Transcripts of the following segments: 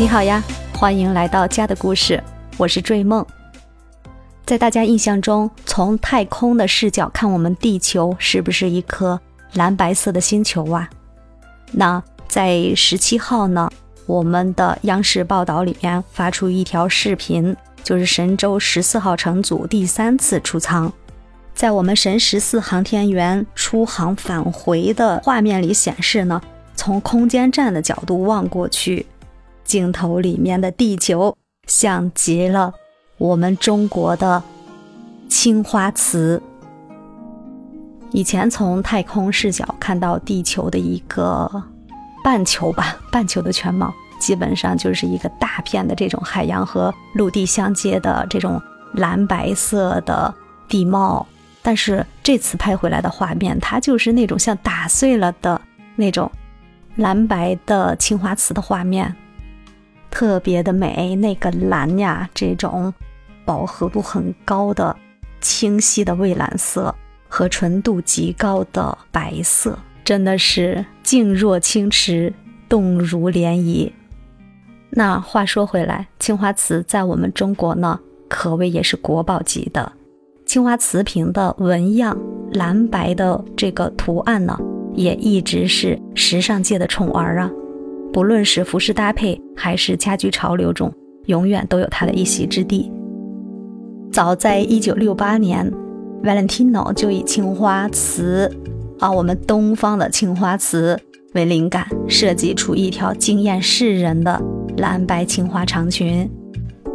你好呀，欢迎来到家的故事，我是追梦。在大家印象中，从太空的视角看我们地球，是不是一颗蓝白色的星球啊？那在十七号呢，我们的央视报道里面发出一条视频，就是神舟十四号乘组第三次出舱，在我们神十四航天员出航返回的画面里显示呢，从空间站的角度望过去。镜头里面的地球像极了我们中国的青花瓷。以前从太空视角看到地球的一个半球吧，半球的全貌，基本上就是一个大片的这种海洋和陆地相接的这种蓝白色的地貌。但是这次拍回来的画面，它就是那种像打碎了的那种蓝白的青花瓷的画面。特别的美，那个蓝呀，这种饱和度很高的、清晰的蔚蓝色和纯度极高的白色，真的是静若清池，动如涟漪。那话说回来，青花瓷在我们中国呢，可谓也是国宝级的。青花瓷瓶的纹样，蓝白的这个图案呢，也一直是时尚界的宠儿啊。不论是服饰搭配还是家居潮流中，永远都有它的一席之地。早在一九六八年，Valentino 就以青花瓷，啊，我们东方的青花瓷为灵感，设计出一条惊艳世人的蓝白青花长裙。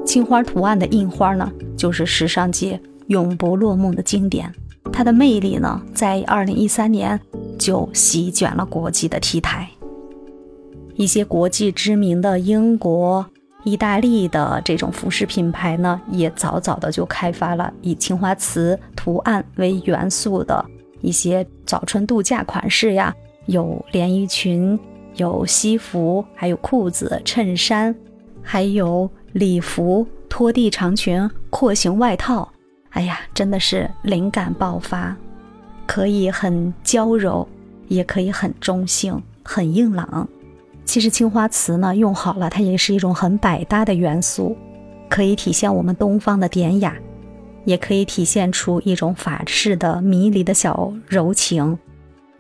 青花图案的印花呢，就是时尚界永不落幕的经典。它的魅力呢，在二零一三年就席卷了国际的 T 台。一些国际知名的英国、意大利的这种服饰品牌呢，也早早的就开发了以青花瓷图案为元素的一些早春度假款式呀，有连衣裙、有西服，还有裤子、衬衫，还有礼服、拖地长裙、廓形外套。哎呀，真的是灵感爆发，可以很娇柔，也可以很中性、很硬朗。其实青花瓷呢，用好了，它也是一种很百搭的元素，可以体现我们东方的典雅，也可以体现出一种法式的迷离的小柔情，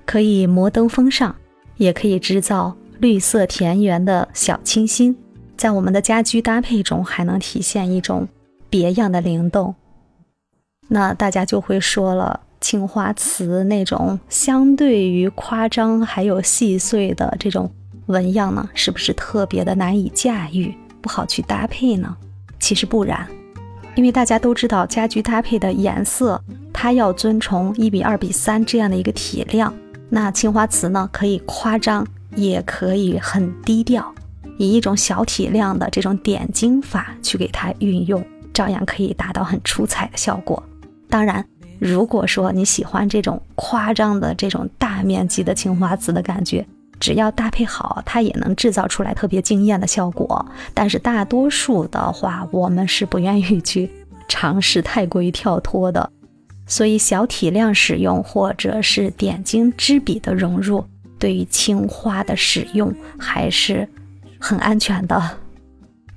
可以摩登风尚，也可以制造绿色田园的小清新，在我们的家居搭配中还能体现一种别样的灵动。那大家就会说了，青花瓷那种相对于夸张还有细碎的这种。纹样呢，是不是特别的难以驾驭，不好去搭配呢？其实不然，因为大家都知道，家居搭配的颜色，它要遵从一比二比三这样的一个体量。那青花瓷呢，可以夸张，也可以很低调，以一种小体量的这种点睛法去给它运用，照样可以达到很出彩的效果。当然，如果说你喜欢这种夸张的这种大面积的青花瓷的感觉。只要搭配好，它也能制造出来特别惊艳的效果。但是大多数的话，我们是不愿意去尝试太过于跳脱的。所以小体量使用或者是点睛之笔的融入，对于青花的使用还是很安全的。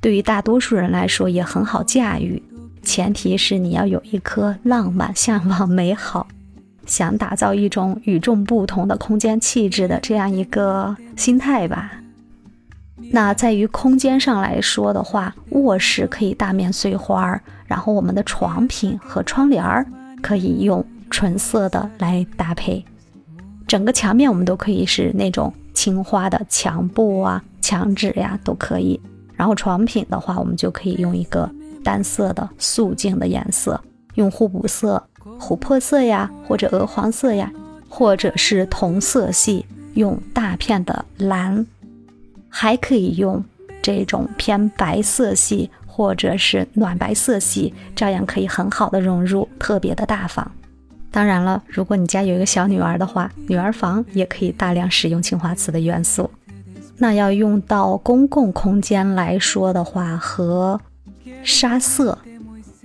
对于大多数人来说也很好驾驭，前提是你要有一颗浪漫、向往美好。想打造一种与众不同的空间气质的这样一个心态吧。那在于空间上来说的话，卧室可以大面碎花儿，然后我们的床品和窗帘儿可以用纯色的来搭配。整个墙面我们都可以是那种青花的墙布啊、墙纸呀都可以。然后床品的话，我们就可以用一个单色的素净的颜色，用互补色。琥珀色呀，或者鹅黄色呀，或者是同色系，用大片的蓝，还可以用这种偏白色系，或者是暖白色系，照样可以很好的融入，特别的大方。当然了，如果你家有一个小女儿的话，女儿房也可以大量使用青花瓷的元素。那要用到公共空间来说的话，和沙色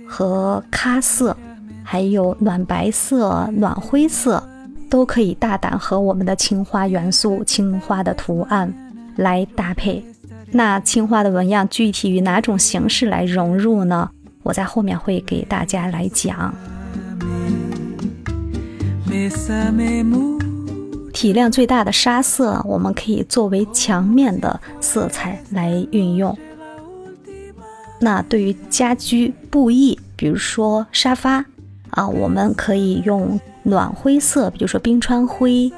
和咖色。还有暖白色、暖灰色，都可以大胆和我们的青花元素、青花的图案来搭配。那青花的纹样具体以哪种形式来融入呢？我在后面会给大家来讲。体量最大的沙色，我们可以作为墙面的色彩来运用。那对于家居布艺，比如说沙发啊，我们可以用暖灰色，比如说冰川灰、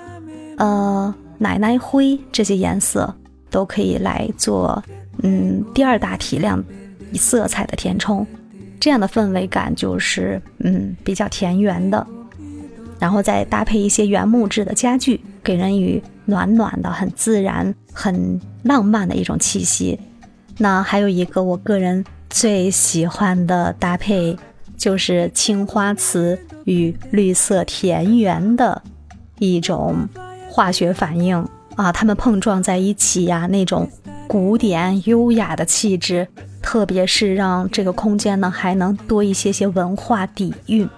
呃奶奶灰这些颜色，都可以来做嗯第二大体量色彩的填充，这样的氛围感就是嗯比较田园的。然后再搭配一些原木质的家具，给人以暖暖的、很自然、很浪漫的一种气息。那还有一个我个人最喜欢的搭配，就是青花瓷与绿色田园的一种化学反应啊，它们碰撞在一起呀，那种古典优雅的气质，特别是让这个空间呢还能多一些些文化底蕴。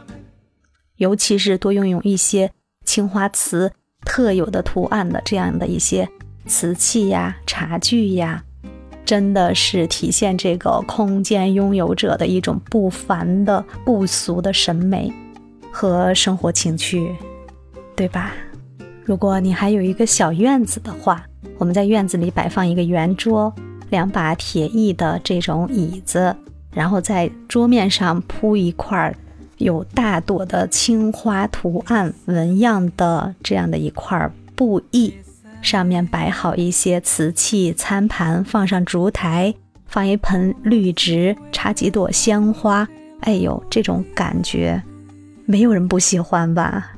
尤其是多运用一些青花瓷特有的图案的这样的一些瓷器呀、茶具呀，真的是体现这个空间拥有者的一种不凡的、不俗的审美和生活情趣，对吧？如果你还有一个小院子的话，我们在院子里摆放一个圆桌，两把铁艺的这种椅子，然后在桌面上铺一块。有大朵的青花图案纹样的这样的一块布艺，上面摆好一些瓷器餐盘，放上烛台，放一盆绿植，插几朵鲜花。哎呦，这种感觉，没有人不喜欢吧？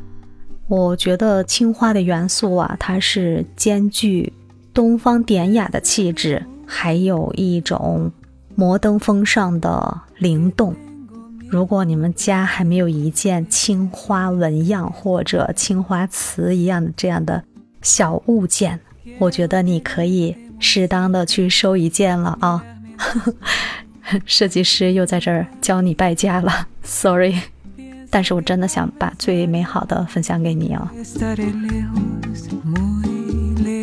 我觉得青花的元素啊，它是兼具东方典雅的气质，还有一种摩登风尚的灵动。如果你们家还没有一件青花纹样或者青花瓷一样的这样的小物件，我觉得你可以适当的去收一件了啊！设计师又在这儿教你败家了，sorry，但是我真的想把最美好的分享给你哦。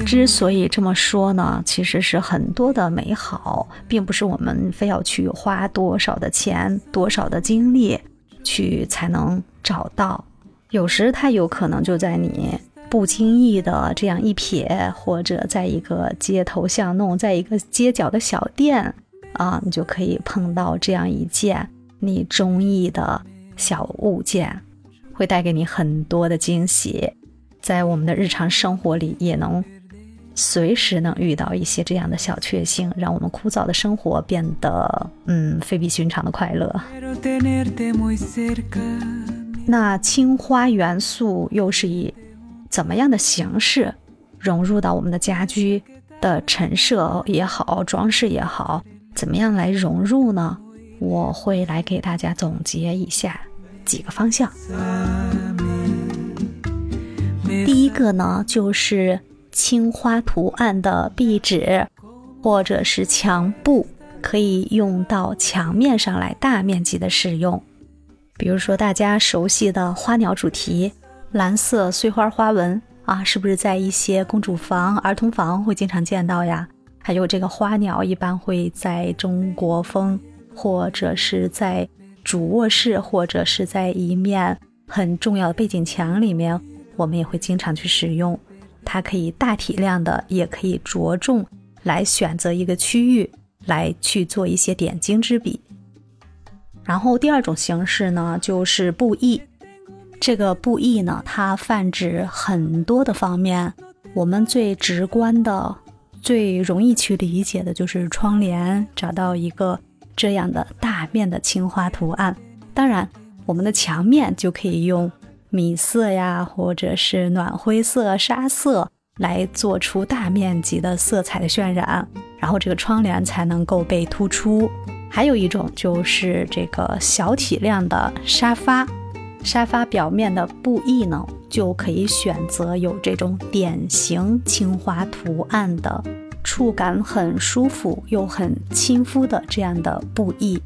之所以这么说呢，其实是很多的美好，并不是我们非要去花多少的钱、多少的精力去才能找到。有时它有可能就在你不经意的这样一瞥，或者在一个街头巷弄，在一个街角的小店啊，你就可以碰到这样一件你中意的小物件，会带给你很多的惊喜。在我们的日常生活里，也能。随时能遇到一些这样的小确幸，让我们枯燥的生活变得嗯非比寻常的快乐。那青花元素又是以怎么样的形式融入到我们的家居的陈设也好，装饰也好，怎么样来融入呢？我会来给大家总结一下几个方向。第一个呢，就是。青花图案的壁纸，或者是墙布，可以用到墙面上来大面积的使用。比如说大家熟悉的花鸟主题，蓝色碎花花纹啊，是不是在一些公主房、儿童房会经常见到呀？还有这个花鸟一般会在中国风，或者是在主卧室，或者是在一面很重要的背景墙里面，我们也会经常去使用。它可以大体量的，也可以着重来选择一个区域来去做一些点睛之笔。然后第二种形式呢，就是布艺。这个布艺呢，它泛指很多的方面。我们最直观的、最容易去理解的就是窗帘，找到一个这样的大面的青花图案。当然，我们的墙面就可以用。米色呀，或者是暖灰色、沙色，来做出大面积的色彩的渲染，然后这个窗帘才能够被突出。还有一种就是这个小体量的沙发，沙发表面的布艺呢，就可以选择有这种典型青花图案的，触感很舒服又很亲肤的这样的布艺。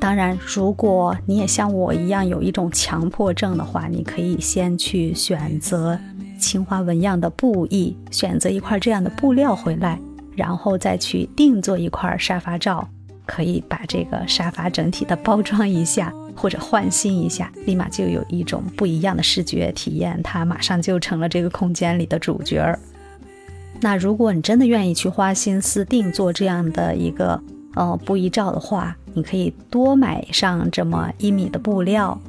当然，如果你也像我一样有一种强迫症的话，你可以先去选择青花纹样的布艺，选择一块这样的布料回来，然后再去定做一块沙发罩，可以把这个沙发整体的包装一下，或者换新一下，立马就有一种不一样的视觉体验，它马上就成了这个空间里的主角儿。那如果你真的愿意去花心思定做这样的一个呃布艺罩的话，你可以多买上这么一米的布料，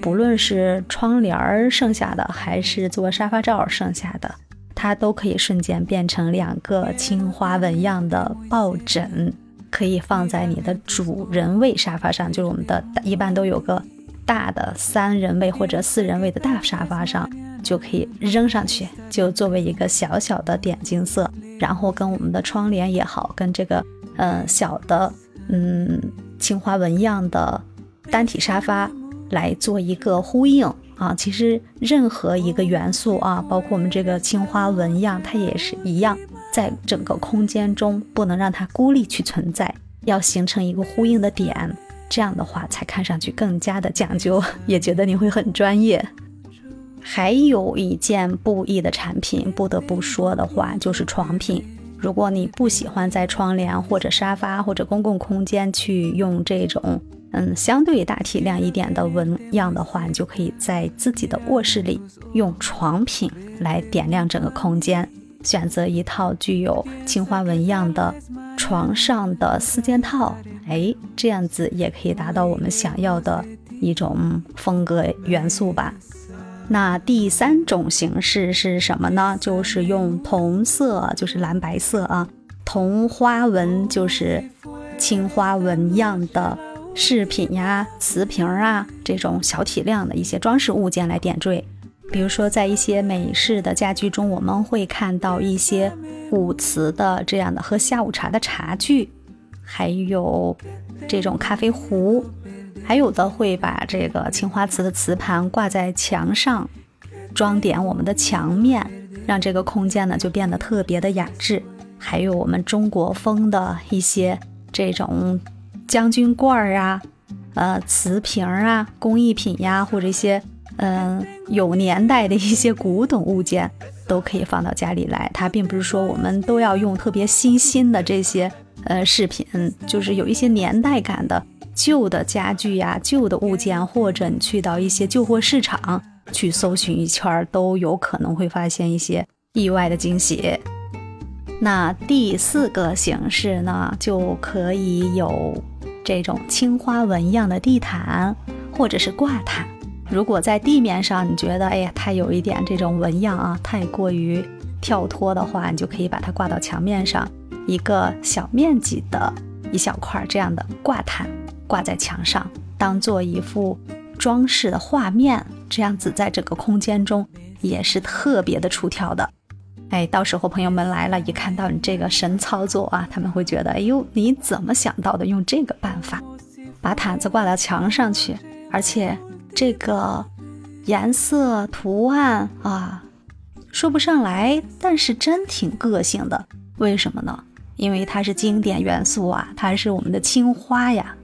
不论是窗帘儿剩下的，还是做沙发罩剩下的。它都可以瞬间变成两个青花纹样的抱枕，可以放在你的主人位沙发上，就是我们的一般都有个大的三人位或者四人位的大沙发上，就可以扔上去，就作为一个小小的点睛色，然后跟我们的窗帘也好，跟这个呃小的嗯青花纹样的单体沙发来做一个呼应。啊，其实任何一个元素啊，包括我们这个青花纹样，它也是一样，在整个空间中不能让它孤立去存在，要形成一个呼应的点，这样的话才看上去更加的讲究，也觉得你会很专业。还有一件布艺的产品，不得不说的话就是床品。如果你不喜欢在窗帘或者沙发或者公共空间去用这种。嗯，相对大体量一点的纹样的话，你就可以在自己的卧室里用床品来点亮整个空间。选择一套具有青花纹样的床上的四件套，哎，这样子也可以达到我们想要的一种风格元素吧。那第三种形式是什么呢？就是用同色，就是蓝白色啊，同花纹，就是青花纹样的。饰品呀、瓷瓶啊，这种小体量的一些装饰物件来点缀。比如说，在一些美式的家居中，我们会看到一些古瓷的这样的喝下午茶的茶具，还有这种咖啡壶，还有的会把这个青花瓷的瓷盘挂在墙上，装点我们的墙面，让这个空间呢就变得特别的雅致。还有我们中国风的一些这种。将军罐儿啊，呃，瓷瓶啊，工艺品呀，或者一些嗯有年代的一些古董物件，都可以放到家里来。它并不是说我们都要用特别新新的这些呃饰品，就是有一些年代感的旧的家具呀、旧的物件，或者你去到一些旧货市场去搜寻一圈，都有可能会发现一些意外的惊喜。那第四个形式呢，就可以有。这种青花纹样的地毯，或者是挂毯，如果在地面上你觉得，哎呀，它有一点这种纹样啊，太过于跳脱的话，你就可以把它挂到墙面上，一个小面积的一小块这样的挂毯，挂在墙上，当做一幅装饰的画面，这样子在整个空间中也是特别的出挑的。哎，到时候朋友们来了，一看到你这个神操作啊，他们会觉得，哎呦，你怎么想到的？用这个办法，把毯子挂到墙上去，而且这个颜色图案啊，说不上来，但是真挺个性的。为什么呢？因为它是经典元素啊，它是我们的青花呀。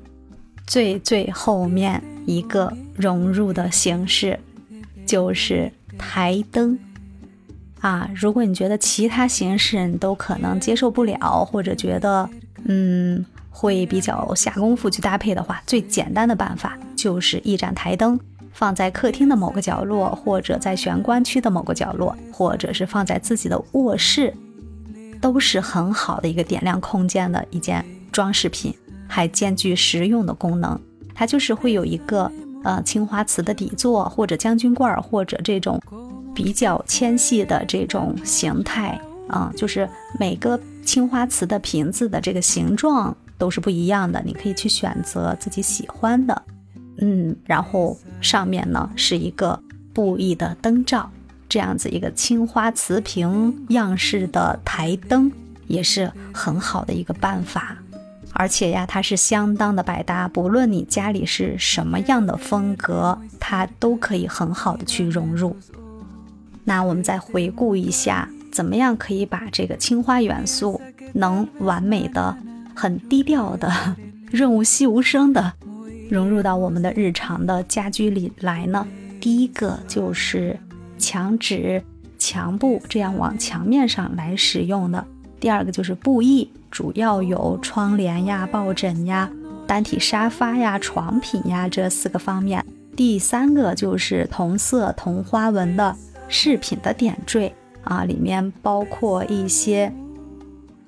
最最后面一个融入的形式，就是台灯。啊，如果你觉得其他形式你都可能接受不了，或者觉得嗯会比较下功夫去搭配的话，最简单的办法就是一盏台灯放在客厅的某个角落，或者在玄关区的某个角落，或者是放在自己的卧室，都是很好的一个点亮空间的一件装饰品，还兼具实用的功能。它就是会有一个呃青花瓷的底座，或者将军罐，或者这种。比较纤细的这种形态啊，就是每个青花瓷的瓶子的这个形状都是不一样的，你可以去选择自己喜欢的，嗯，然后上面呢是一个布艺的灯罩，这样子一个青花瓷瓶样式的台灯也是很好的一个办法，而且呀，它是相当的百搭，不论你家里是什么样的风格，它都可以很好的去融入。那我们再回顾一下，怎么样可以把这个青花元素能完美的、很低调的、润物细无声的融入到我们的日常的家居里来呢？第一个就是墙纸、墙布这样往墙面上来使用的第二个就是布艺，主要有窗帘呀、抱枕呀、单体沙发呀、床品呀这四个方面。第三个就是同色同花纹的饰品的点缀啊，里面包括一些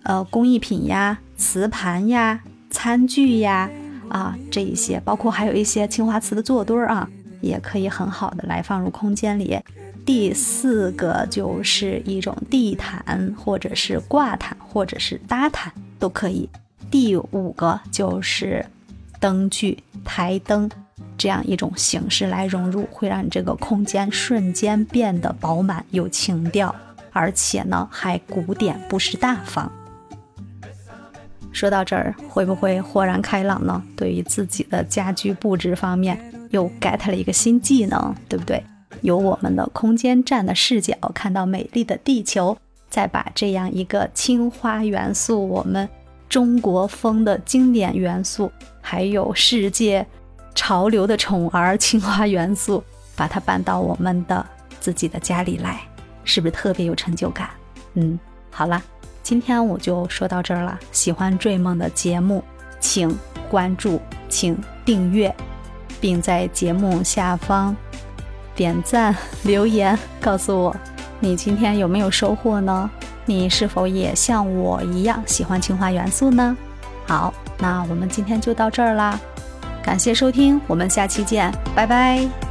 呃工艺品呀、瓷盘呀、餐具呀啊这一些，包括还有一些青花瓷的坐墩儿啊，也可以很好的来放入空间里。第四个就是一种地毯，或者是挂毯，或者是搭毯都可以。第五个就是灯具、台灯这样一种形式来融入，会让你这个空间瞬间变得饱满有情调，而且呢还古典不失大方。说到这儿，会不会豁然开朗呢？对于自己的家居布置方面又 get 了一个新技能，对不对？由我们的空间站的视角看到美丽的地球，再把这样一个青花元素，我们中国风的经典元素，还有世界潮流的宠儿青花元素，把它搬到我们的自己的家里来，是不是特别有成就感？嗯，好了，今天我就说到这儿了。喜欢追梦的节目，请关注，请订阅，并在节目下方。点赞留言告诉我，你今天有没有收获呢？你是否也像我一样喜欢青花元素呢？好，那我们今天就到这儿啦，感谢收听，我们下期见，拜拜。